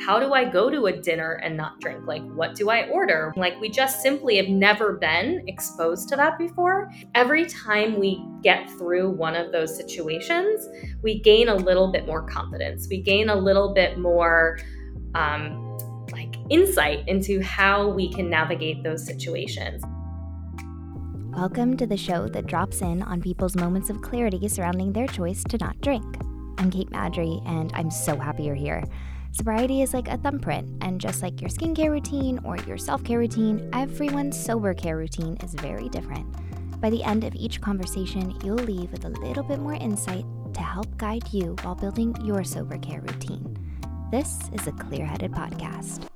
how do I go to a dinner and not drink? Like, what do I order? Like, we just simply have never been exposed to that before. Every time we get through one of those situations, we gain a little bit more confidence. We gain a little bit more, um, like, insight into how we can navigate those situations. Welcome to the show that drops in on people's moments of clarity surrounding their choice to not drink. I'm Kate Madry, and I'm so happy you're here. Sobriety is like a thumbprint, and just like your skincare routine or your self care routine, everyone's sober care routine is very different. By the end of each conversation, you'll leave with a little bit more insight to help guide you while building your sober care routine. This is a Clear Headed Podcast.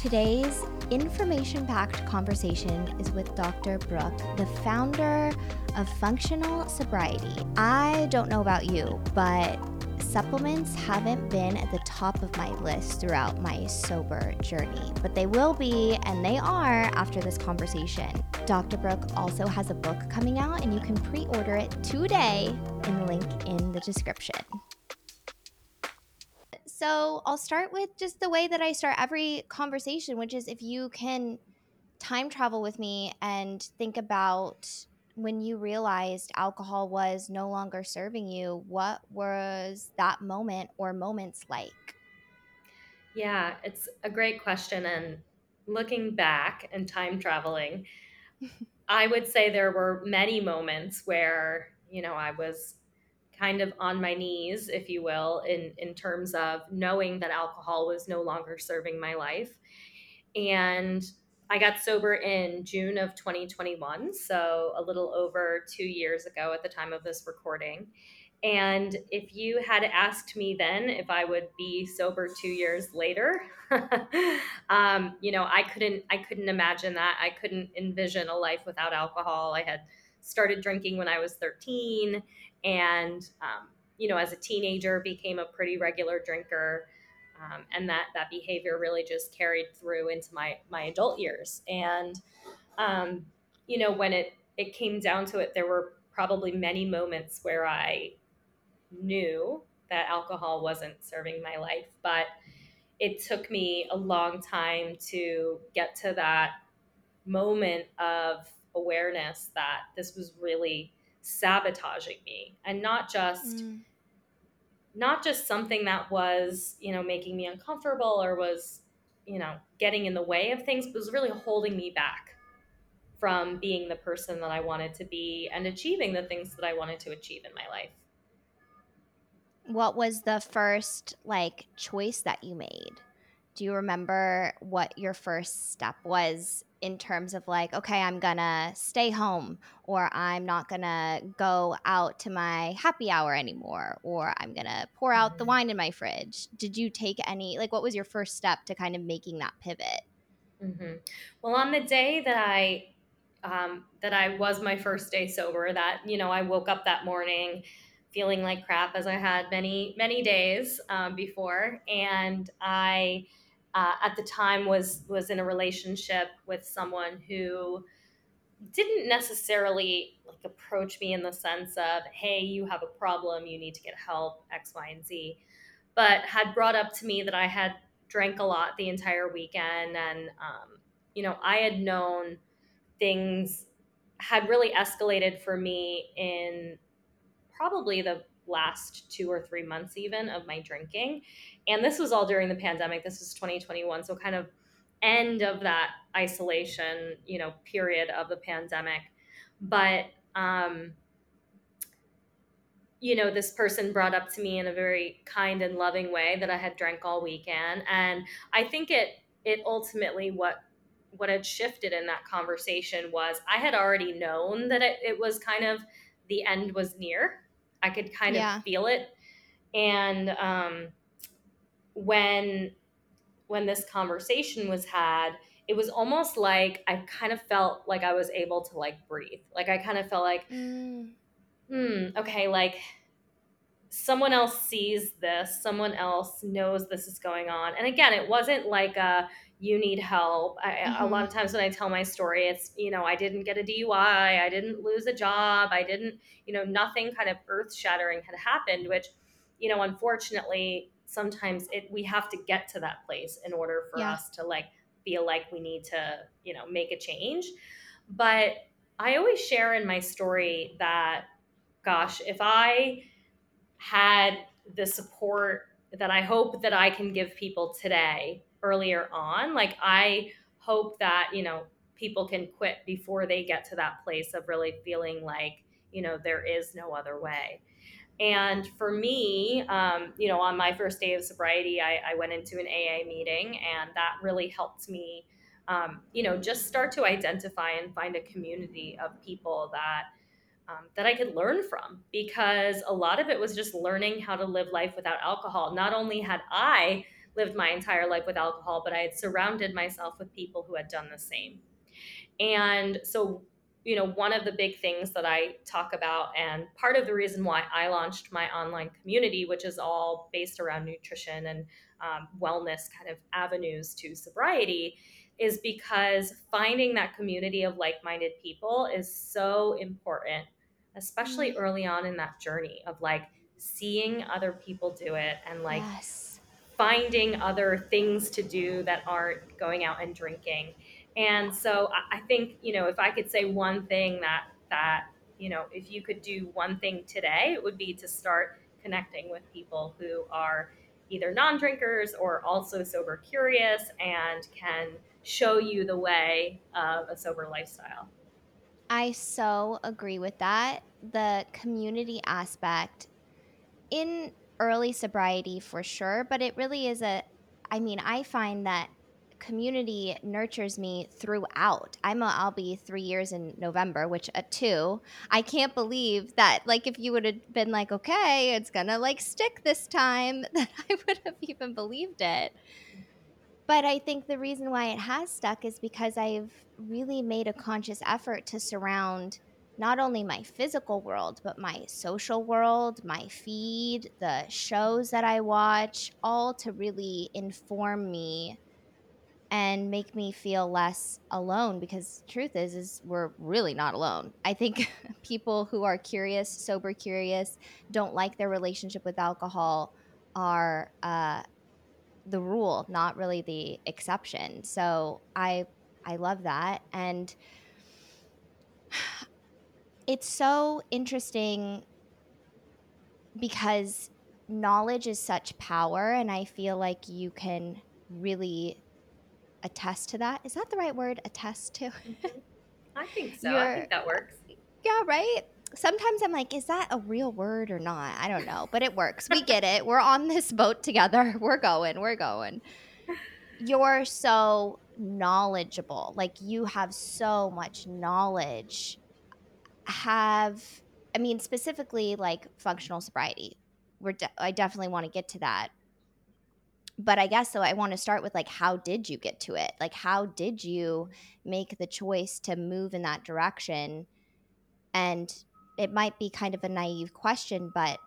Today's information packed conversation is with Dr. Brooke, the founder of Functional Sobriety. I don't know about you, but supplements haven't been at the top of my list throughout my sober journey, but they will be, and they are after this conversation. Dr. Brooke also has a book coming out, and you can pre order it today in the link in the description. So I'll start with just the way that I start every conversation, which is if you can time travel with me and think about when you realized alcohol was no longer serving you, what was that moment or moments like? Yeah, it's a great question. And looking back and time traveling, I would say there were many moments where, you know, I was kind of on my knees, if you will, in, in terms of knowing that alcohol was no longer serving my life. And I got sober in June of 2021, so a little over two years ago at the time of this recording. And if you had asked me then if I would be sober two years later, um, you know, I couldn't, I couldn't imagine that. I couldn't envision a life without alcohol. I had started drinking when I was 13, and um, you know, as a teenager, became a pretty regular drinker um, and that that behavior really just carried through into my my adult years. And um, you know when it it came down to it there were probably many moments where i knew that alcohol wasn't serving my life but it took me a long time to get to that moment of awareness that this was really sabotaging me and not just mm not just something that was, you know, making me uncomfortable or was, you know, getting in the way of things, but was really holding me back from being the person that I wanted to be and achieving the things that I wanted to achieve in my life. What was the first like choice that you made? Do you remember what your first step was in terms of like, okay, I'm gonna stay home, or I'm not gonna go out to my happy hour anymore, or I'm gonna pour out the mm-hmm. wine in my fridge. Did you take any, like, what was your first step to kind of making that pivot? Mm-hmm. Well, on the day that I, um, that I was my first day sober, that, you know, I woke up that morning feeling like crap as I had many, many days um, before. And I, uh, at the time was was in a relationship with someone who didn't necessarily like approach me in the sense of hey you have a problem you need to get help x y and z but had brought up to me that i had drank a lot the entire weekend and um, you know i had known things had really escalated for me in probably the last two or three months even of my drinking. And this was all during the pandemic. This was 2021 so kind of end of that isolation you know period of the pandemic. But um you know this person brought up to me in a very kind and loving way that i had drank all weekend. And i think it it ultimately what what had shifted in that conversation was i had already known that it, it was kind of the end was near I could kind yeah. of feel it. And um, when when this conversation was had, it was almost like I kind of felt like I was able to like breathe. Like I kind of felt like, mm. hmm, okay, like someone else sees this, someone else knows this is going on. And again, it wasn't like a you need help. I, mm-hmm. A lot of mm-hmm. times when I tell my story, it's, you know, I didn't get a DUI, I didn't lose a job, I didn't, you know, nothing kind of earth shattering had happened, which, you know, unfortunately, sometimes it we have to get to that place in order for Yeah. us to like feel like we need to, you know, make a change. But I always share in my story that gosh, if I had the support that I hope that I can give people today earlier on, like I hope that, you know, people can quit before they get to that place of really feeling like, you know, there is no other way. And for me, um, you know, on my first day of sobriety, I, I, went into an AA meeting, and that really helped me, um, you know, just start to identify and find a community of people that um, that I could learn from. Because a lot of it was just learning how to live life without alcohol. Not only had I lived my entire life with alcohol, but I had surrounded myself with people who had done the same. And so you know, one of the big things that I talk about, and part of the reason why I launched my online community, which is all based around nutrition and um, wellness kind of avenues to sobriety, is because finding that community of like minded people is so important, especially early on in that journey of like seeing other people do it and like yes. Finding other things to do that aren't going out and drinking and so I think, you know, if I could say one thing that, that, you know, if you could do one thing today, it would be to start connecting with people who are either non drinkers or also sober curious and can show you the way of a sober lifestyle. I so agree with that. The community aspect in early sobriety for sure, but it really is a, I mean, I find that community nurtures me throughout. I'm a, I'll be three years in November, which at two, I can't believe that. Like, if you would have been like, okay, it's gonna like stick this time, that I would have even believed it. But I think the reason why it has stuck is because I've really made a conscious effort to surround not only my physical world, but my social world, my feed, the shows that I watch, all to really inform me and make me feel less alone because truth is is we're really not alone. I think people who are curious, sober curious, don't like their relationship with alcohol are uh, the rule, not really the exception. So I I love that and it's so interesting because knowledge is such power and I feel like you can really attest to that. Is that the right word? Attest to? Mm-hmm. I think so. You're, I think that works. Yeah, right? Sometimes I'm like, is that a real word or not? I don't know, but it works. We get it. We're on this boat together. We're going. We're going. You're so knowledgeable. Like you have so much knowledge. Have I mean specifically like functional sobriety. We're de- I definitely want to get to that but I guess so. I want to start with like, how did you get to it? Like, how did you make the choice to move in that direction? And it might be kind of a naive question, but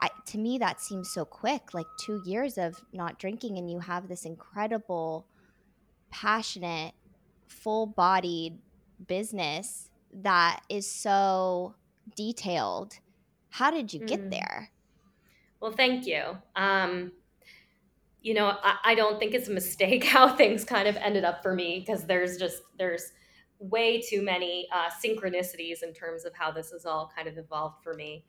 I, to me, that seems so quick like two years of not drinking, and you have this incredible, passionate, full bodied business that is so detailed. How did you get mm. there? Well, thank you. Um, you know, I, I don't think it's a mistake how things kind of ended up for me because there's just there's way too many uh, synchronicities in terms of how this has all kind of evolved for me.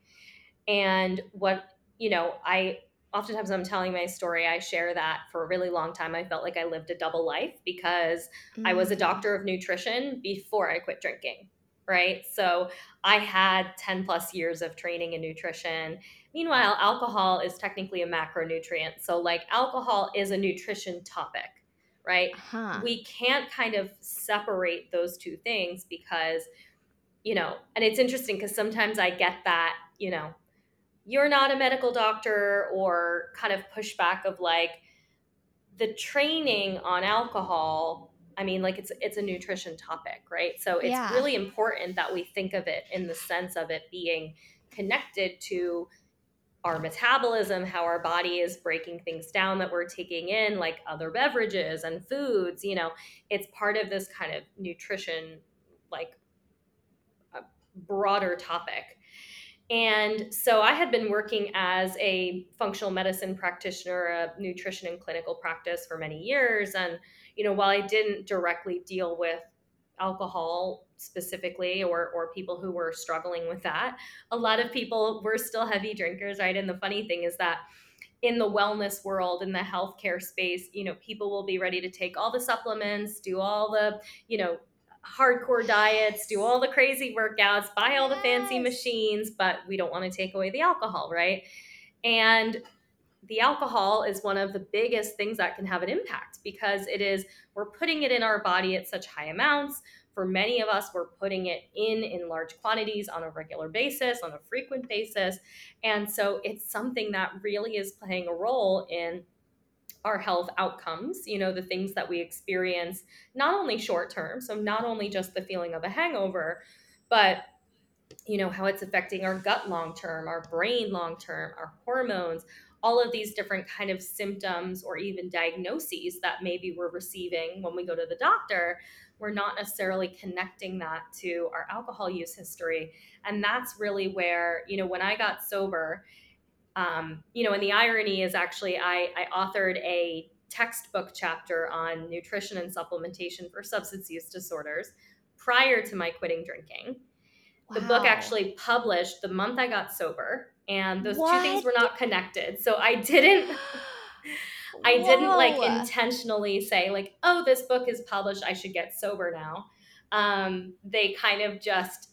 And what you know, I oftentimes I'm telling my story, I share that for a really long time. I felt like I lived a double life because mm-hmm. I was a mm. doctor of nutrition before I quit drinking right? So I had 10 plus years of training in nutrition. Meanwhile, alcohol is technically a macronutrient. So, like, alcohol is a nutrition topic, right? Huh. We can't kind of separate those two things because, you know, and it's interesting because sometimes I get that, you know, you're not a medical doctor or kind of pushback of like the training on alcohol I mean, like it's it's a nutrition topic, right? So it's yeah. really important that we think of it in the sense of it being connected to our metabolism, how our body is breaking things down that we're taking in, like other beverages and foods. You know, it's part of this kind of nutrition, like a broader topic. And so I had been working as a functional medicine practitioner, a nutrition and clinical practice for many years. And, you know, while I didn't directly deal with alcohol specifically or or people who were struggling with that, a lot of people were still heavy drinkers, right? And the funny thing is that in the wellness world in the healthcare space you know people will be ready to take all the supplements do all the you know hardcore diets do all the crazy workouts buy all the fancy machines but we don't want to take away the alcohol right and the alcohol is one of the biggest things that can have an impact because it is we're putting it in our body at such high amounts. For many of us we're putting it in in large quantities on a regular basis on a frequent basis. And so it's something that really is playing a role in our health outcomes you know the things that we experience not only short term so not only just the feeling of a hangover but you know how it's affecting our gut long term our brain long term our hormones all of these different kind of symptoms or even diagnoses that maybe we're receiving when we go to the doctor we're not necessarily connecting that to our alcohol use history. And that's really where you know when i got sober um, you know and the irony is actually I, I authored a textbook chapter on nutrition and supplementation for substance use disorders prior to my quitting drinking. The book actually published the month I got sober, and those two things were not connected. So I didn't I didn't like intentionally say like, "Oh, this book is published, I should get sober now." Um, they kind of just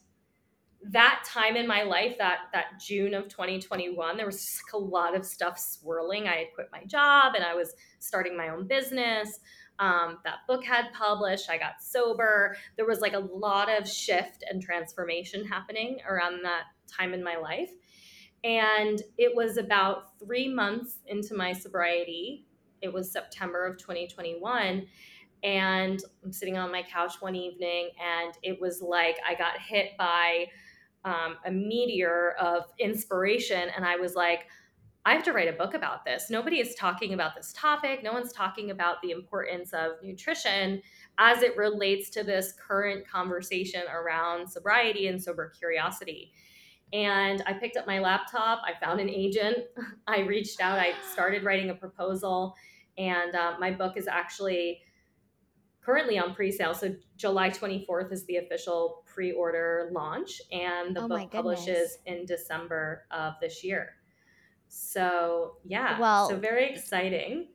that time in my life, that that June of 2021, there was just like a lot of stuff swirling. I had quit my job and I was starting my own business. Um, that book had published. I got sober. There was like a lot of shift and transformation happening around that time in my life. And it was about three months into my sobriety. It was September of 2021. And I'm sitting on my couch one evening, and it was like I got hit by um, a meteor of inspiration. And I was like, I have to write a book about this. Nobody is talking about this topic. No one's talking about the importance of nutrition as it relates to this current conversation around sobriety and sober curiosity. And I picked up my laptop. I found an agent. I reached out. I started writing a proposal. And uh, my book is actually currently on pre-sale. So July 24th is the official pre-order launch, and the Oh book publishes in December of this year. So yeah, so very exciting.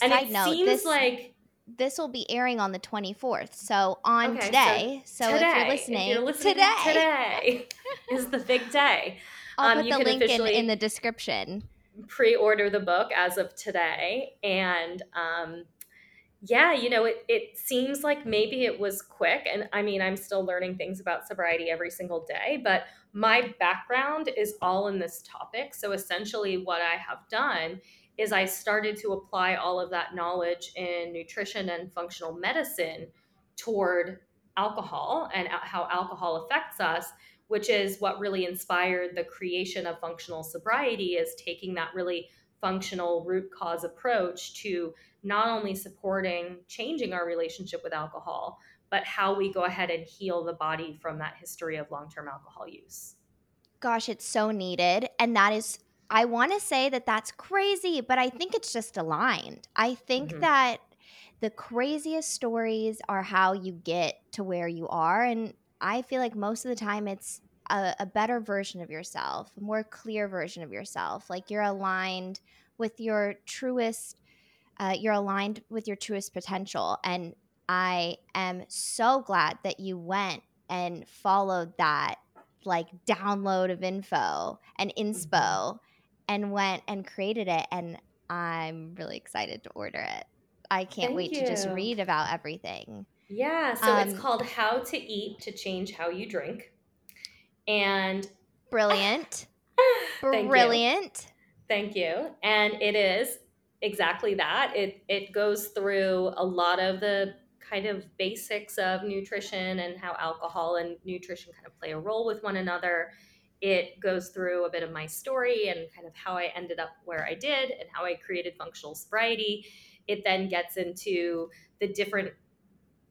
And it note, seems this like this will be airing on the 24th. So on okay, so today. So if you're today, if listening, you're listening today, today is the big day. I'll Um, put you the can link in, in the description. pre-order the book as of today, and um, yeah, you know, it, it seems like maybe it was quick. And I mean, I'm still learning things about sobriety every single day, but my background is all in this topic. So essentially, what I have done is I started to apply all of that knowledge in nutrition and functional medicine toward alcohol and how alcohol affects us which is what really inspired the creation of functional sobriety is taking that really functional root cause approach to not only supporting changing our relationship with alcohol, but how we go ahead and heal the body from that history of long term alcohol use. Gosh, it's so needed. And that is, I want to say that that's crazy, but I think it's just aligned. I think Mm-hmm. that the craziest stories are how you get to where you are. And I feel like most of the time it's a, a better version of yourself, a more clear version of yourself. Like you're aligned with your truest, uh, you're aligned with your truest potential. And I am so glad that you went and followed that like download of info and inspo Mm-hmm. And went and created it. And I'm really excited to order it. I can't Thank wait to just read about everything. Yeah, so it's Um, called How to Eat to Change How You Drink. And brilliant. brilliant. thank you. Brilliant. Thank you. And it is exactly that. It it goes through a lot of the kind of basics of nutrition and how alcohol and nutrition kind of play a role with one another. It goes through a bit of my story and kind of how I ended up where I did and how I created functional sobriety. It then gets into the different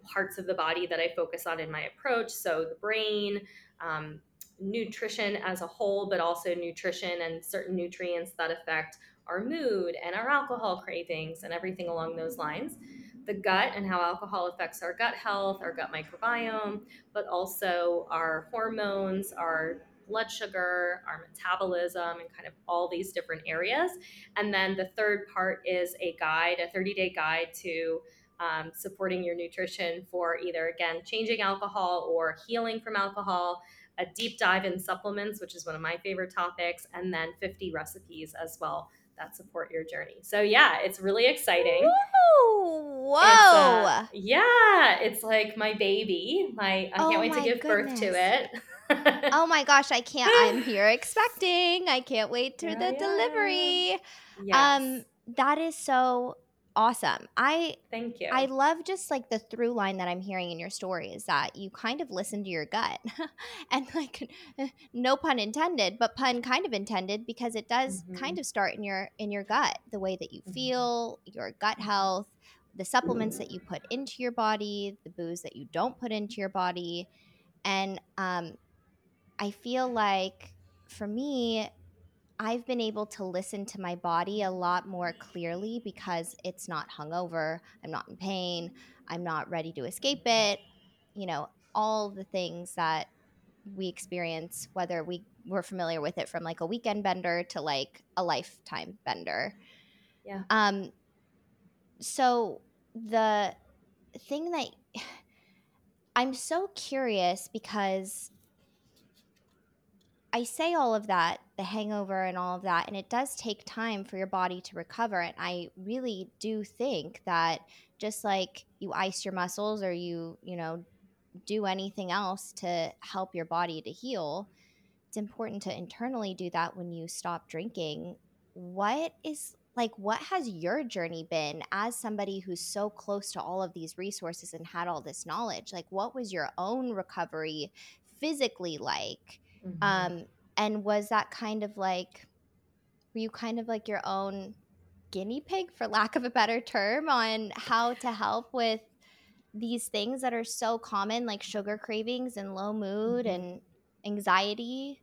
parts of the body that I focus on in my approach. So the brain, um, nutrition as a whole, but also nutrition and certain nutrients that affect our mood and our alcohol cravings and everything along those lines. The gut and how alcohol affects our gut health, our gut microbiome, but also our hormones, our blood sugar, our metabolism, and kind of all these different areas. And then the third part is a guide, a 30 day guide to um, supporting your nutrition for either, again, changing alcohol or healing from alcohol, a deep dive in supplements, which is one of my favorite topics, and then 50 recipes as well that support your journey. So yeah, it's really exciting. Whoa! Whoa! It's, uh, yeah, it's like my baby. My I can't oh wait to give goodness. birth to it. Oh my gosh, I can't. I'm here expecting. I can't wait for the delivery. Yes. Um, that is so awesome. I thank you. I love just like the through line that I'm hearing in your story is that you kind of listen to your gut, and like no pun intended, but pun kind of intended because it does mm-hmm. kind of start in your in your gut, the way that you mm-hmm. feel, your gut health, the supplements that you put into your body, the booze that you don't put into your body, and um, I feel like for me I've been able to listen to my body a lot more clearly because it's not hungover. I'm not in pain. I'm not ready to escape it. You know, all the things that we experience, whether we were familiar with it from like a weekend bender to like a lifetime bender. Yeah. Um, so the thing that I'm so curious because I say all of that, the hangover and all of that, and it does take time for your body to recover. And I really do think that just like you ice your muscles or you, you know, do anything else to help your body to heal, it's important to internally do that when you stop drinking. What is like, what has your journey been as somebody who's so close to all of these resources and had all this knowledge? Like, what was your own recovery physically like? Mm-hmm. Um, and was that kind of like, were you kind of like your own guinea pig, for lack of a better term, on how to help with these things that are so common, like sugar cravings and low mood mm-hmm. and anxiety?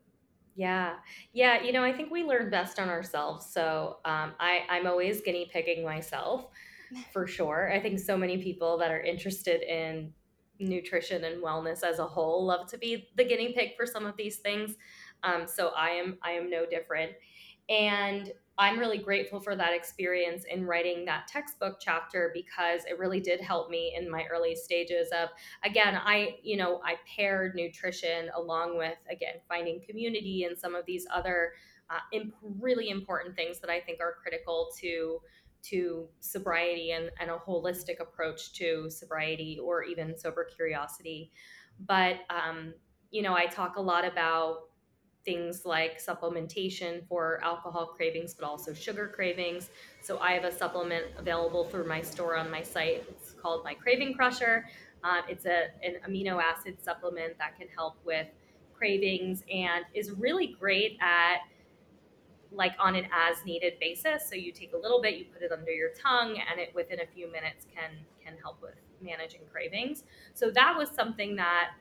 Yeah, yeah. You know, I think we learn best on ourselves. So um, I, I'm always guinea pigging myself for sure. I think so many people that are interested in nutrition and wellness as a whole love to be the guinea pig for some of these things. Um, so I am I am no different, and I'm really grateful for that experience in writing that textbook chapter because it really did help me in my early stages of again I you know I paired nutrition along with again finding community and some of these other uh, imp- really important things that I think are critical to to sobriety and, and a holistic approach to sobriety or even sober curiosity. But, um, you know, I talk a lot about things like supplementation for alcohol cravings, but also sugar cravings. So I have a supplement available through my store on my site. It's called my Craving Crusher. Um, it's a, an amino acid supplement that can help with cravings and is really great at like on an as needed basis. So you take a little bit, you put it under your tongue, and it within a few minutes can can help with managing cravings. So that was something that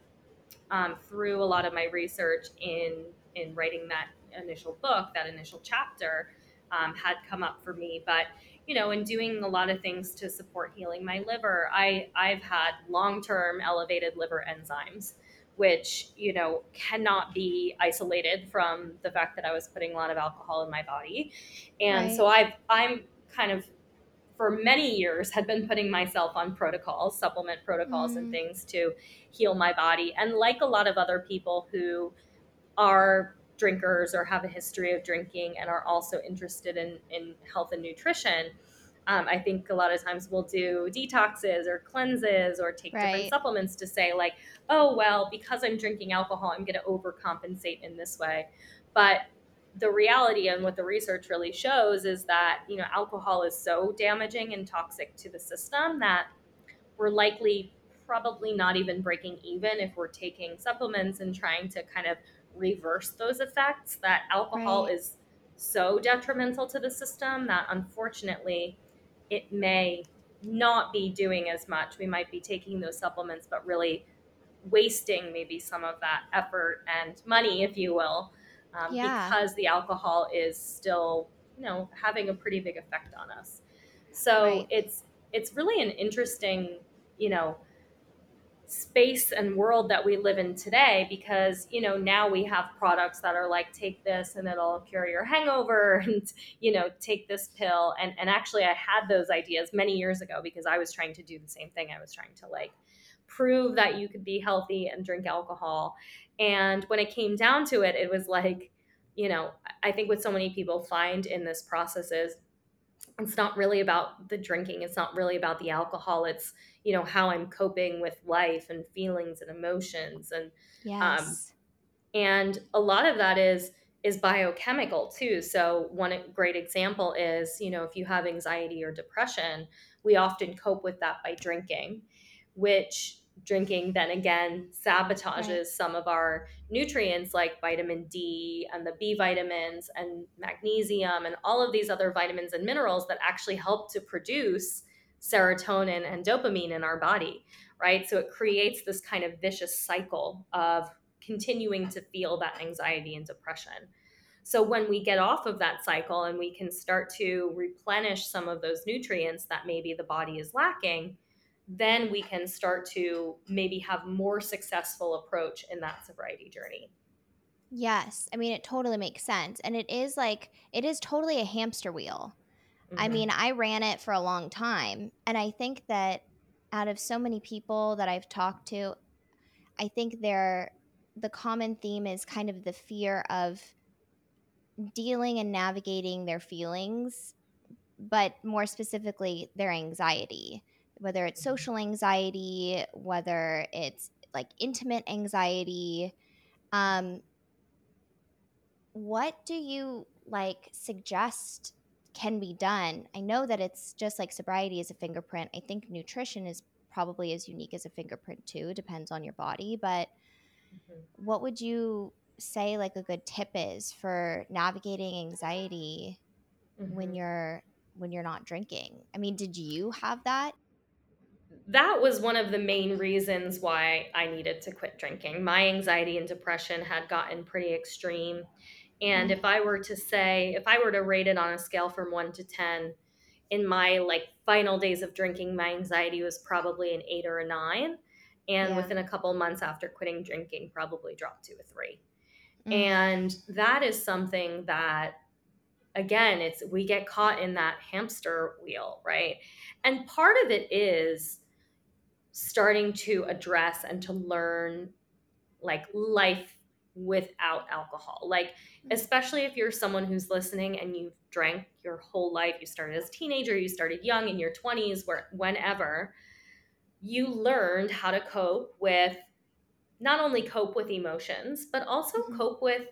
um, through a lot of my research in in writing that initial book, that initial chapter, um, had come up for me. But you know, in doing a lot of things to support healing my liver, I I've had long term elevated liver enzymes which you know cannot be isolated from the fact that I was putting a lot of alcohol in my body, and right. so I've I'm kind of for many years had been putting myself on protocols, supplement protocols, mm. and things to heal my body. And like a lot of other people who are drinkers or have a history of drinking and are also interested in in health and nutrition um, I think a lot of times we'll do detoxes or cleanses or take right. different supplements to say, like, oh, well, because I'm drinking alcohol, I'm going to overcompensate in this way. But the reality and what the research really shows is that, you know, alcohol is so damaging and toxic to the system that we're likely probably not even breaking even if we're taking supplements and trying to kind of reverse those effects. That alcohol right. is so detrimental to the system that unfortunately it may not be doing as much. We might be taking those supplements, but really wasting maybe some of that effort and money, if you will, um, Yeah. because the alcohol is still, you know, having a pretty big effect on us. So Right. it's it's really an interesting, you know, space and world that we live in today because you know now we have products that are like take this and it'll cure your hangover and you know take this pill. And and actually I had those ideas many years ago because I was trying to do the same thing. I was trying to like prove that you could be healthy and drink alcohol. And when it came down to it it was like you know I think what so many people find in this process is it's not really about the drinking it's not really about the alcohol it's you know how i'm coping with life and feelings and emotions and um, and a lot of that is is biochemical too. So one great example is you know if you have anxiety or depression we often cope with that by drinking which drinking then again sabotages Right. some of our nutrients like vitamin D and the B vitamins and magnesium and all of these other vitamins and minerals that actually help to produce serotonin and dopamine in our body, right? So it creates this kind of vicious cycle of continuing to feel that anxiety and depression. So when we get off of that cycle and we can start to replenish some of those nutrients that maybe the body is lacking, then we can start to maybe have more successful approach in that sobriety journey. Yes. I mean, it totally makes sense. And it is like, it is totally a hamster wheel. I Mm-hmm. mean, I ran it for a long time. And I think that out of so many people that I've talked to, I think they're, the common theme is kind of the fear of dealing and navigating their feelings, but more specifically, their anxiety, whether it's social anxiety, whether it's like intimate anxiety. Um, what do you like suggest can be done? I know that it's just like sobriety is a fingerprint. I think nutrition is probably as unique as a fingerprint too. Depends on your body, but Mhm. what would you say like a good tip is for navigating anxiety when Mhm. you're when you're not drinking? I mean, did you have that? That was one of the main reasons why I needed to quit drinking. My anxiety and depression had gotten pretty extreme. And if I were to say, if I were to rate it on a scale from 1 to 10, in my like final days of drinking, my anxiety was probably an 8 or a 9. And Yeah. within a couple months after quitting drinking, probably dropped to a 3. Mm. And that is something that again, it's we get caught in that hamster wheel, right? And part of it is starting to address and to learn like life without alcohol. Like especially if you're someone who's listening and you've drank your whole life, you started as a teenager, you started young in your 20s, where whenever you learned how to cope with not only cope with emotions, but also Mhm. cope with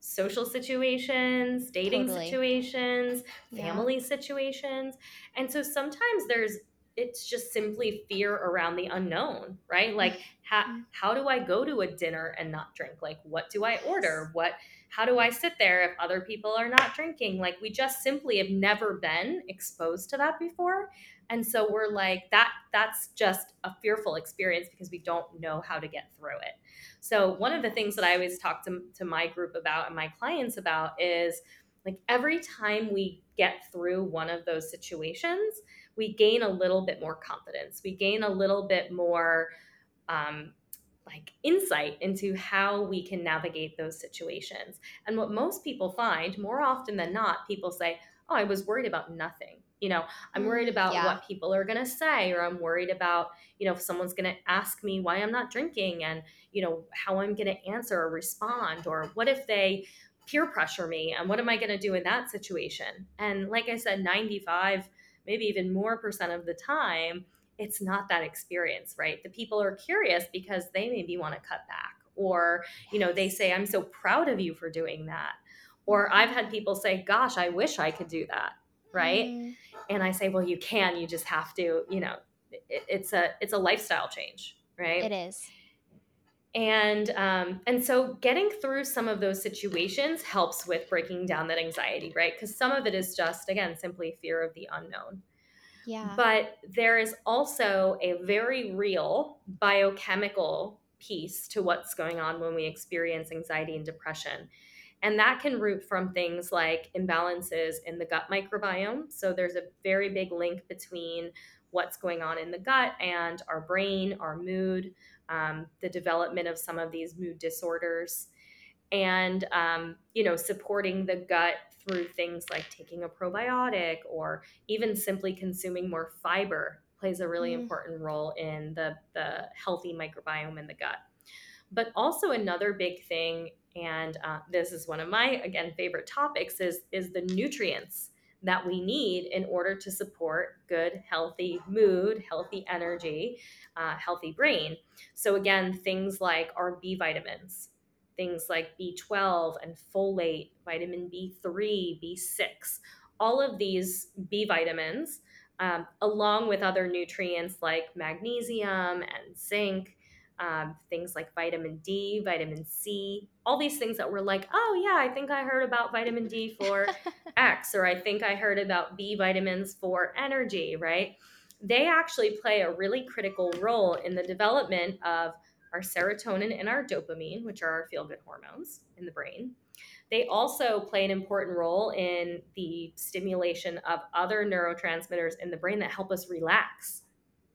social situations, dating Totally. situations, Yeah. family situations. And so sometimes there's it's just simply fear around the unknown, right? Like how Mhm. how do I go to a dinner and not drink? Like what do I order? What how do I sit there if other people are not drinking? Like we just simply have never been exposed to that before. And so we're like that that's just a fearful experience because we don't know how to get through it. So one of the things that I always talk to, to my group about and my clients about is like every time we get through one of those situations, we gain a little bit more confidence. We gain a little bit more um, like insight into how we can navigate those situations. And what most people find, more often than not, people say, "Oh, I was worried about nothing." You know, I'm worried Mm, about yeah. what people are going to say, or I'm worried about, you know, if someone's going to ask me why I'm not drinking and, you know, how I'm going to answer or respond, or what if they peer pressure me and what am I going to do in that situation? And like I said, 95, maybe even more percent of the time, it's not that experience, right? The people are curious because they maybe want to cut back, or, you know, they say, I'm so proud of you for doing that. Or I've had people say, Gosh, I wish I could do that, right? Mm, and i say well you can you just have to you know it, it's a it's a lifestyle change right it is. And um, and so getting through some of those situations helps with breaking down that anxiety right because some of it is just again simply fear of the unknown Yeah. but there is also a very real biochemical piece to what's going on when we experience anxiety and depression. And that can root from things like imbalances in the gut microbiome. So there's a very big link between what's going on in the gut and our brain, our mood, um, the development of some of these mood disorders and um, you know supporting the gut through things like taking a probiotic or even simply consuming more fiber plays a really Mm. important role in the the healthy microbiome in the gut but also another big thing and uh, this is one of my again favorite topics is is the nutrients that we need in order to support good healthy mood healthy energy uh, healthy brain. So again things like our b vitamins things like b12 and folate vitamin b3 b6 all of these b vitamins um, along with other nutrients like magnesium and zinc um, things like vitamin D, vitamin C, all these things that were like, oh, yeah, I think I heard about vitamin D for X, or I think I heard about B vitamins for energy, right? They actually play a really critical role in the development of our serotonin and our dopamine, which are our feel good hormones in the brain. They also play an important role in the stimulation of other neurotransmitters in the brain that help us relax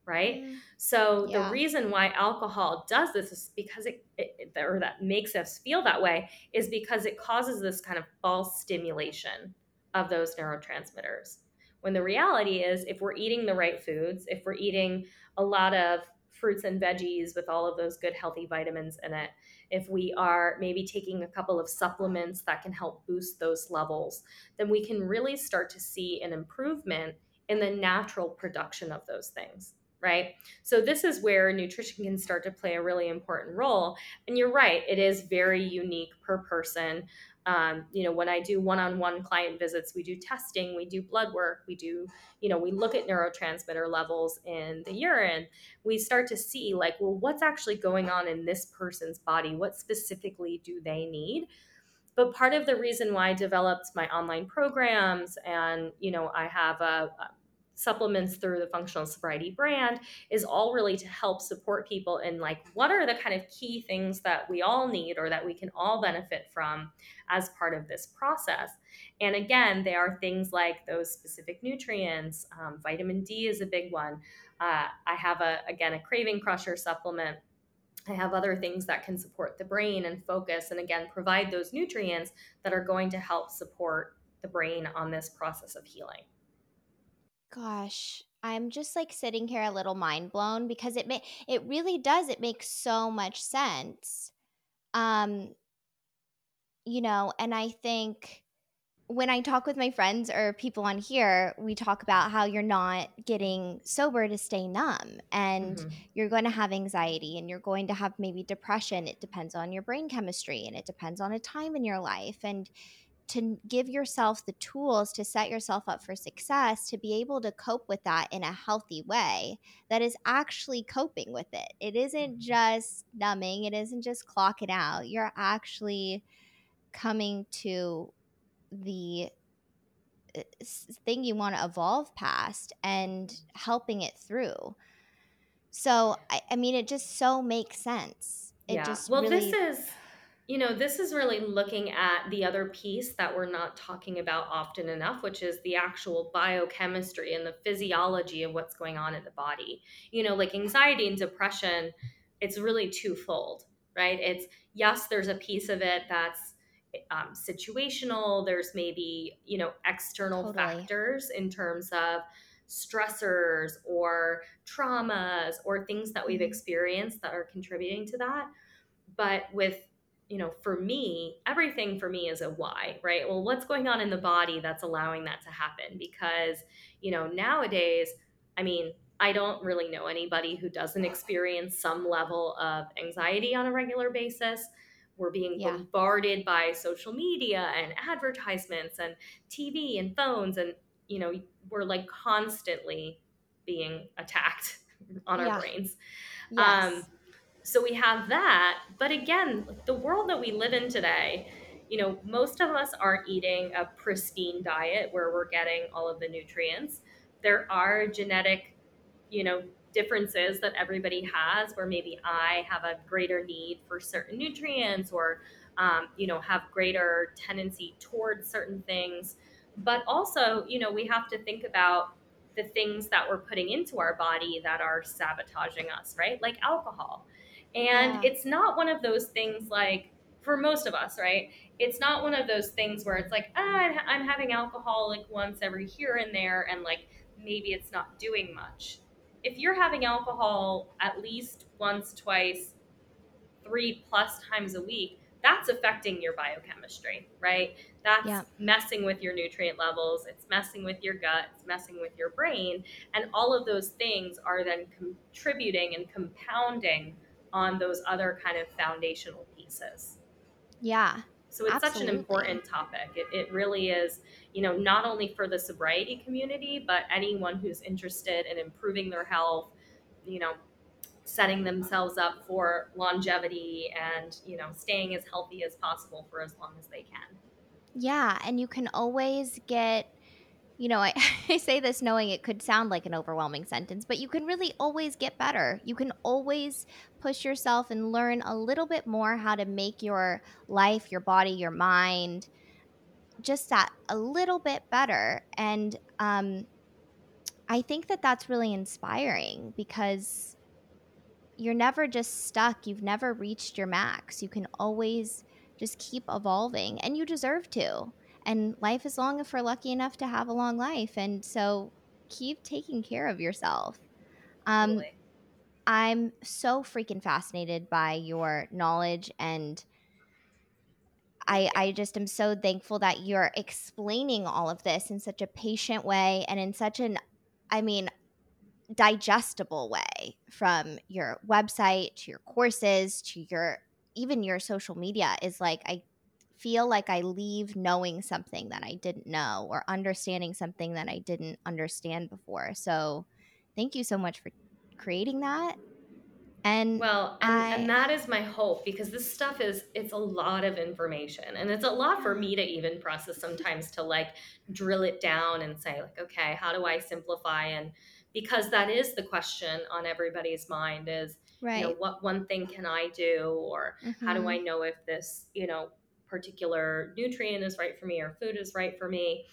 right? Mm. So Yeah. the reason why alcohol does this is because it, it, or that makes us feel that way is because it causes this kind of false stimulation of those neurotransmitters. When the reality is, if we're eating the right foods, if we're eating a lot of fruits and veggies with all of those good healthy vitamins in it, if we are maybe taking a couple of supplements that can help boost those levels, then we can really start to see an improvement in the natural production of those things right? So this is where nutrition can start to play a really important role. And you're right, it is very unique per person. Um, you know, when I do one-on-one client visits, we do testing, we do blood work, we do, you know, we look at neurotransmitter levels in the urine. We start to see like, well, what's actually going on in this person's body? What specifically do they need? But part of the reason why I developed my online programs and, you know, I have a, a supplements through the functional sobriety brand is all really to help support people in like what are the kind of key things that we all need or that we can all benefit from as part of this process. And again they are things like those specific nutrients um, vitamin d is a big one. Uh, i have a again a craving crusher supplement. I have other things that can support the brain and focus, and again, provide those nutrients that are going to help support the brain on this process of healing. Gosh, I'm just like sitting here a little mind blown because it may it really does it makes so much sense. Um, you know, and I think when I talk with my friends or people on here, we talk about how you're not getting sober to stay numb and Mhm. you're going to have anxiety and you're going to have maybe depression. It depends on your brain chemistry and it depends on a time in your life. And to give yourself the tools to set yourself up for success to be able to cope with that in a healthy way that is actually coping with it. It isn't just numbing, it isn't just clocking out. You're actually coming to the uh, thing you want to evolve past and helping it through. So, I, I mean, it just so makes sense. It Yeah. just Well, really, this is, you know, this is really looking at the other piece that we're not talking about often enough, which is the actual biochemistry and the physiology of what's going on in the body. You know, like anxiety and depression, it's really twofold, right? It's, yes, there's a piece of it that's um, situational. There's maybe, you know, external Totally. factors in terms of stressors or traumas or things that we've Mhm. experienced that are contributing to that. But with, you know, for me, everything for me is a why, right? Well, what's going on in the body that's allowing that to happen? Because, you know, nowadays, I mean, I don't really know anybody who doesn't experience some level of anxiety on a regular basis. We're being yeah, bombarded by social media and advertisements and TV and phones and you know, we're like constantly being attacked on our yeah, brains. Um, yes, so we have that. But again, the world that we live in today, you know, most of us aren't eating a pristine diet where we're getting all of the nutrients. There are genetic, you know, differences that everybody has where maybe I have a greater need for certain nutrients or um, you know have greater tendency towards certain things but also you know we have to think about the things that we're putting into our body that are sabotaging us right like alcohol and Yeah. it's not one of those things like for most of us right it's not one of those things where it's like ah, i'm having alcohol like once every here and there and like maybe it's not doing much if you're having alcohol at least once twice three plus times a week, that's affecting your biochemistry, right? That's Yeah. messing with your nutrient levels, it's messing with your gut, it's messing with your brain. And all of those things are then contributing and compounding on those other kind of foundational pieces. Yeah. So it's such an important topic. It, it really is, you know, not only for the sobriety community, but anyone who's interested in improving their health, you know, setting themselves up for longevity and you know staying as healthy as possible for as long as they can Yeah, and you can always get you know, I, I say this knowing it could sound like an overwhelming sentence, but you can really always get better. You can always push yourself and learn a little bit more how to make your life, your body, your mind just that a little bit better. And um, I think that that's really inspiring because you're never just stuck. You've never reached your max. You can always just keep evolving, and you deserve to. And life is long if we're lucky enough to have a long life. And so keep taking care of yourself. Um, totally I'm so freaking fascinated by your knowledge and I, I just am so thankful that you're explaining all of this in such a patient way and in such an, I mean, digestible way from your website to your courses to your even your social media is like I feel like I leave knowing something that I didn't know or understanding something that I didn't understand before. So thank you so much for creating that. And Well, and and that is my hope because this stuff is it's a lot of information and it's a lot for me to even process sometimes to like drill it down and say like okay, how do I simplify and because that is the question on everybody's mind is, you know, right. what one thing can I do or how do I Mhm. know if this, you know, particular nutrient is right for me or food is right for me?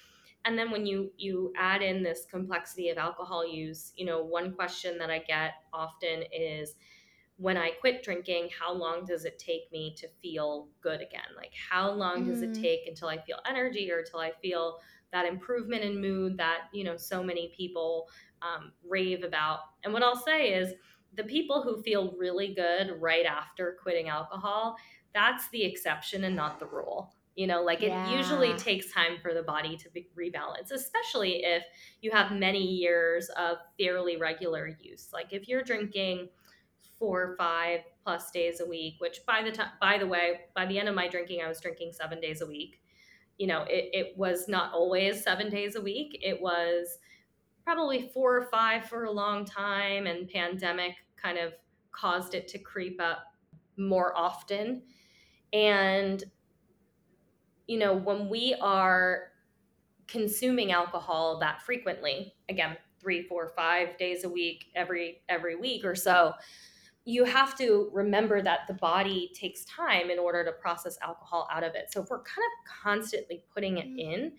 And then when you you add in this complexity of alcohol use, you know, one question that I get often is when I quit drinking, how long does it take me to feel good again? Like, how long does it Mm, take until I feel energy or until I feel that improvement in mood that, you know, so many people um, rave about? And what I'll say is the people who feel really good right after quitting alcohol, that's the exception and not the rule. You know, like it usually takes time for the body to be- rebalance, especially if you have many years of fairly regular use. Like if you're drinking four, or five plus days a week, which by the time, by the way, by the end of my drinking, I was drinking seven days a week. You know, it, it was not always seven days a week. It was probably four or five for a long time, and pandemic kind of caused it to creep up more often. And, you know, when we are consuming alcohol that frequently, again, three, four, five days a week, every every week or so, you have to remember that the body takes time in order to process alcohol out of it. So if we're kind of constantly putting it Mm, in,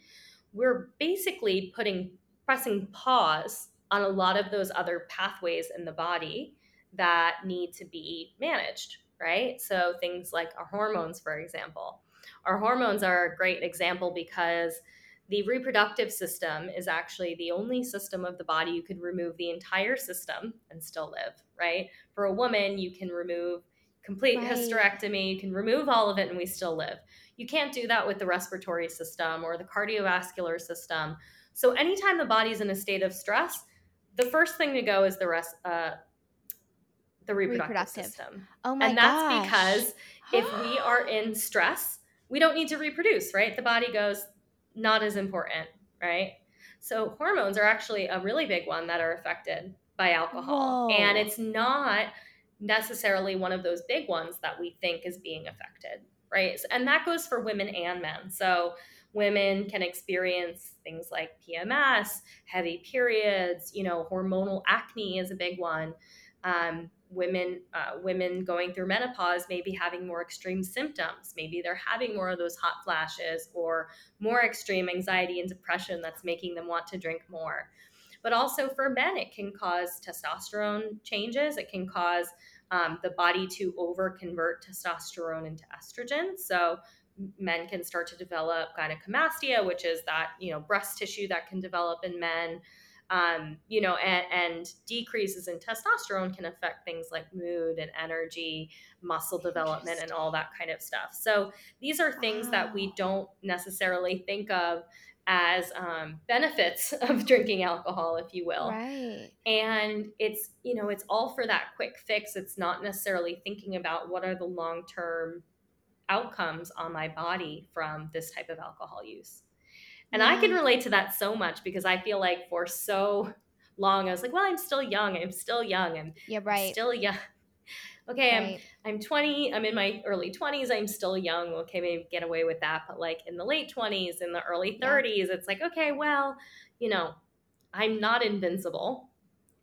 we're basically putting pressing pause on a lot of those other pathways in the body that need to be managed, right? So things like our hormones, for example. Our hormones are a great example because the reproductive system is actually the only system of the body you could remove the entire system and still live, right? For a woman, you can remove complete right. hysterectomy, you can remove all of it and we still live. You can't do that with the respiratory system or the cardiovascular system. So anytime the body's in a state of stress, the first thing to go is the rest uh, the reproductive Reproductive. system. Oh my And that's gosh. because if we are in stress, we don't need to reproduce, right? The body goes, not as important, right? So hormones are actually a really big one that are affected by alcohol. And it's not necessarily one of those big ones that we think is being affected, right? And that goes for women and men. So women can experience things like PMS, heavy periods, you know, hormonal acne is a big one. Um, women uh, women going through menopause may be having more extreme symptoms. Maybe they're having more of those hot flashes or more extreme anxiety and depression that's making them want to drink more. But also for men it can cause testosterone changes. It can cause um, the body to over convert testosterone into estrogen. So men can start to develop gynecomastia which is that you know breast tissue that can develop in men um, you know, and, and, decreases in testosterone can affect things like mood and energy, muscle development, and all that kind of stuff. So these are things wow. that we don't necessarily think of as um, benefits of drinking alcohol, if you will. Right. And it's, you know, it's all for that quick fix. It's not necessarily thinking about what are the long term outcomes on my body from this type of alcohol use. And. I can relate to that so much because I feel like for so long I was like, well, I'm still young. I'm still young. I'm yeah, right. still young. Okay, right. I'm I'm 20. I'm in my early 20s. I'm still young. Okay, maybe get away with that. But like in the late 20s, in the early 30s, yeah. it's like okay, well, you know, I'm not invincible.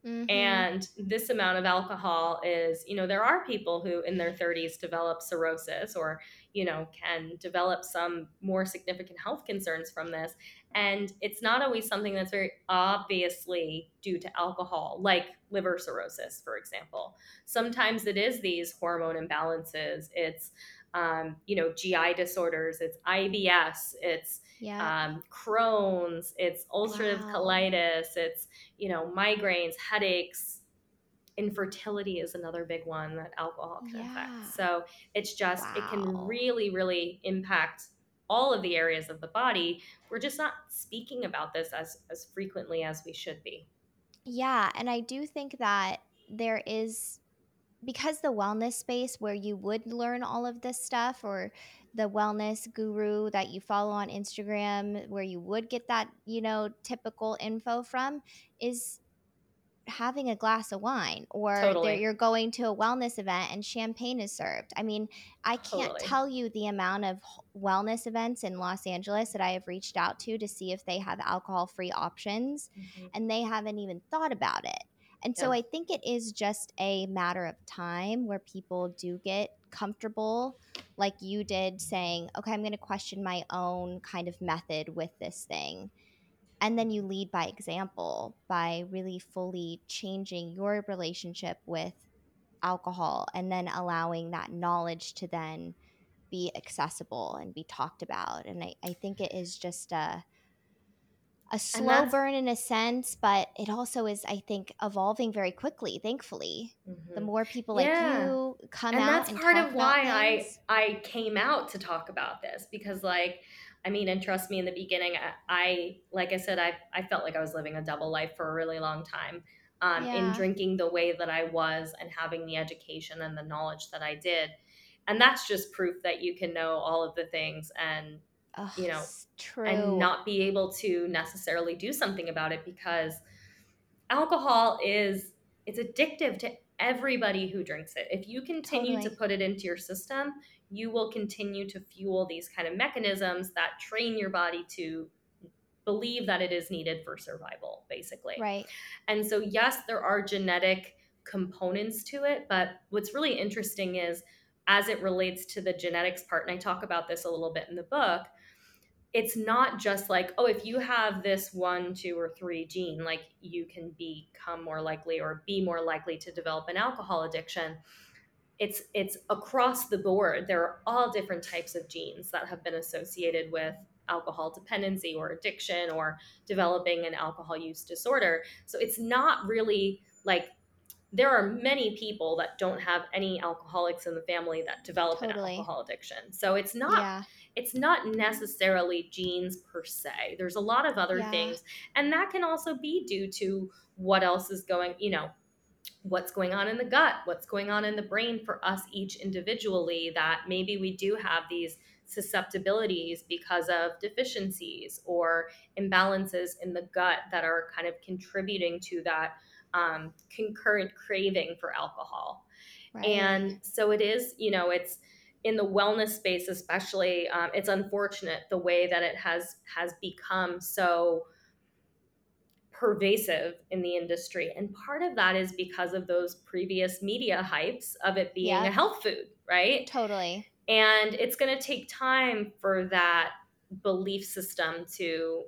Mm-hmm. And this amount of alcohol is, you know, there are people who in their 30s develop cirrhosis or, you know, can develop some more significant health concerns from this. And it's not always something that's very obviously due to alcohol, like liver cirrhosis, for example. Sometimes it is these hormone imbalances. It's, um, you know, GI disorders, it's IBS, it's yeah. um, Crohn's, it's ulcerative wow. colitis, it's, you know, migraines, headaches, infertility is another big one that alcohol can yeah. affect. So it's just, wow. it can really, really impact all of the areas of the body. We're just not speaking about this as, as frequently as we should be. Yeah. And I do think that there is because the wellness space where you would learn all of this stuff or the wellness guru that you follow on Instagram where you would get that, you know, typical info from is having a glass of wine or totally. you're going to a wellness event and champagne is served. I mean, I can't totally. tell you the amount of wellness events in Los Angeles that I have reached out to to see if they have alcohol free options mm-hmm. and they haven't even thought about it. And so I think it is just a matter of time where people do get comfortable, like you did, saying, okay, I'm going to question my own kind of method with this thing. And then you lead by example by really fully changing your relationship with alcohol and then allowing that knowledge to then be accessible and be talked about. And I, I think it is just a a slow burn in a sense, but it also is, I think, evolving very quickly. Thankfully, mm-hmm. the more people like you come and out, that's and part of why I I came out to talk about this because, like, I mean, and trust me, in the beginning, I, I like I said, I I felt like I was living a double life for a really long time. Um, yeah. in drinking the way that I was and having the education and the knowledge that I did. And that's just proof that you can know all of the things and you know, and not be able to necessarily do something about it because alcohol is it's addictive to everybody who drinks it. If you continue totally. to put it into your system, you will continue to fuel these kind of mechanisms that train your body to believe that it is needed for survival, basically. Right. And so, yes, there are genetic components to it, but what's really interesting is as it relates to the genetics part, and I talk about this a little bit in the book, it's not just like oh if you have this one two or three gene like you can become more likely or be more likely to develop an alcohol addiction it's it's across the board there are all different types of genes that have been associated with alcohol dependency or addiction or developing an alcohol use disorder so it's not really like there are many people that don't have any alcoholics in the family that develop totally. an alcohol addiction so it's not yeah it's not necessarily genes per se. There's a lot of other yeah. things. And that can also be due to what else is going, you know, what's going on in the gut, what's going on in the brain for us each individually that maybe we do have these susceptibilities because of deficiencies or imbalances in the gut that are kind of contributing to that um, concurrent craving for alcohol. Right. And so it is, you know, it's in the wellness space, especially, um, it's unfortunate the way that it has has become so pervasive in the industry. And part of that is because of those previous media hypes of it being a health food, right? Totally. And it's going to take time for that belief system to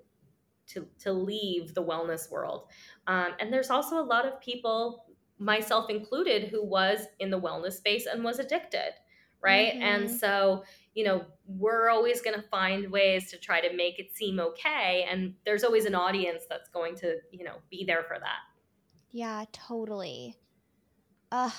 to to leave the wellness world. Um, and there's also a lot of people, myself included, who was in the wellness space and was addicted, right? And Mhm. so you know we're always going to find ways to try to make it seem okay and there's always an audience that's going to you know be there for that Yeah, totally. Ugh.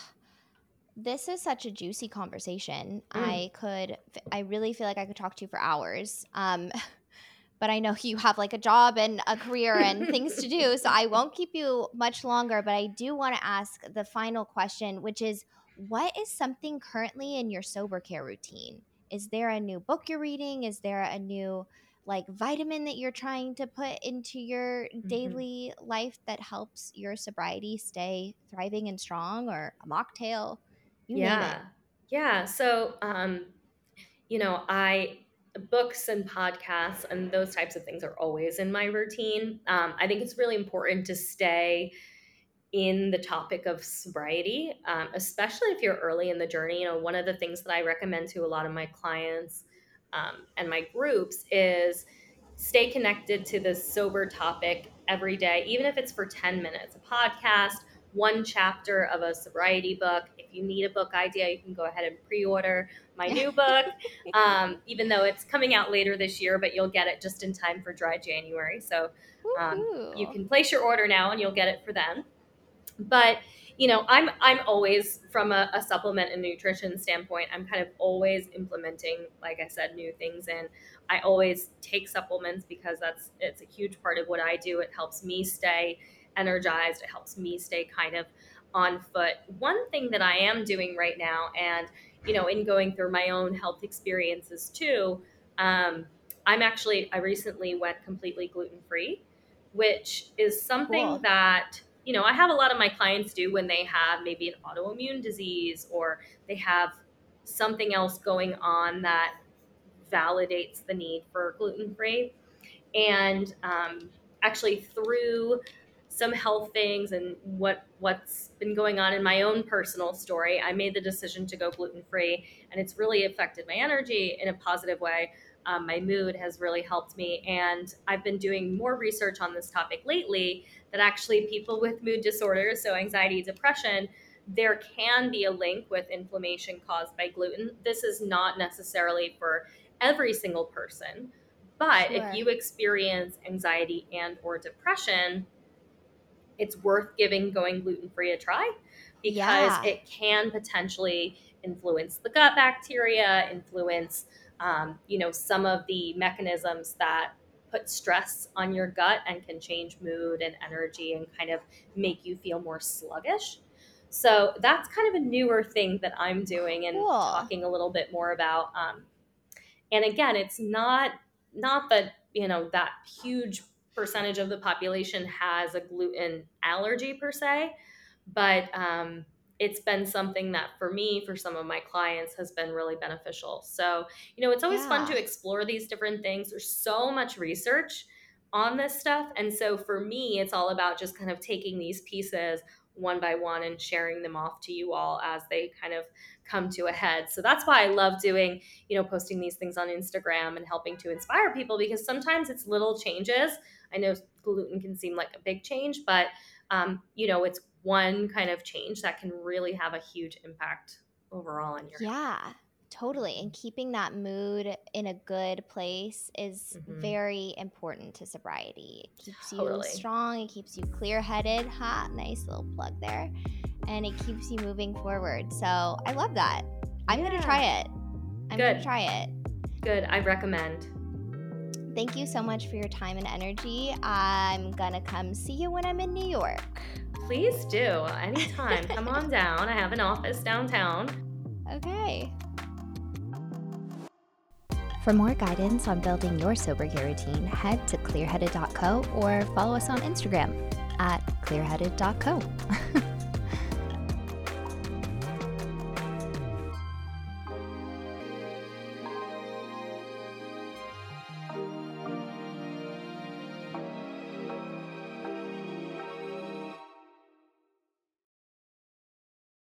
This is such a juicy conversation. Mm. I could, I really feel like I could talk to you for hours. Um, but I know you have like a job and a career and things to do. So I won't keep you much longer. But I do want to ask the final question, which is what is something currently in your sober care routine? Is there a new book you're reading? Is there a new like vitamin that you're trying to put into your Mhm. daily life that helps your sobriety stay thriving and strong or a mocktail? You yeah yeah so um you know i books and podcasts and those types of things are always in my routine um, i think it's really important to stay in the topic of sobriety um, especially if you're early in the journey you know one of the things that i recommend to a lot of my clients um, and my groups is stay connected to the sober topic every day even if it's for 10 minutes a podcast one chapter of a sobriety book. If you need a book idea, you can go ahead and pre order my new book, um, even though it's coming out later this year, but you'll get it just in time for dry January. So um, you can place your order now and you'll get it for then. But you know, I'm I'm always from a, a supplement and nutrition standpoint, I'm kind of always implementing, like I said, new things and I always take supplements because that's it's a huge part of what I do. It helps me stay energized. It helps me stay kind of on foot. One thing that I am doing right now, and you know, in going through my own health experiences too, um, I'm actually I recently went completely gluten free, which is something Cool. that you know I have a lot of my clients do when they have maybe an autoimmune disease or they have something else going on that validates the need for gluten free and um, actually through some health things and what what's been going on in my own personal story i made the decision to go gluten free and it's really affected my energy in a positive way um, my mood has really helped me and i've been doing more research on this topic lately that actually people with mood disorders so anxiety depression there can be a link with inflammation caused by gluten this is not necessarily for every single person but Sure. if you experience anxiety and or depression, it's worth giving going gluten free a try because Yeah. it can potentially influence the gut bacteria, influence um, you know some of the mechanisms that put stress on your gut and can change mood and energy and kind of make you feel more sluggish. So that's kind of a newer thing that I'm doing and Cool. talking a little bit more about. Um, and again it's not not that you know that huge percentage of the population has a gluten allergy per se but um, it's been something that for me for some of my clients has been really beneficial. So you know it's always fun to explore these different things. There's so much research on this stuff. And so for me it's all about just kind of taking these pieces one by one and sharing them off to you all as they kind of come to a head. So that's why i love doing you know, posting these things on Instagram and helping to inspire people because sometimes it's little changes. I know gluten can seem like a big change, but um, you know, it's one kind of change that can really have a huge impact overall on your health. Yeah, totally. And keeping that mood in a good place is Mhm. very important to sobriety. It keeps you Totally. strong, it keeps you clear headed. Ha, nice little plug there. And it keeps you moving forward. So I love that. I'm gonna try it. I'm going to Good. try it. Good. I recommend. Thank you so much for your time and energy. I'm going to come see you when I'm in New York. Please do anytime. Come on down. I have an office downtown. Okay. For more guidance on building your sober care routine, head to clearheaded.co or follow us on Instagram at clearheaded.co.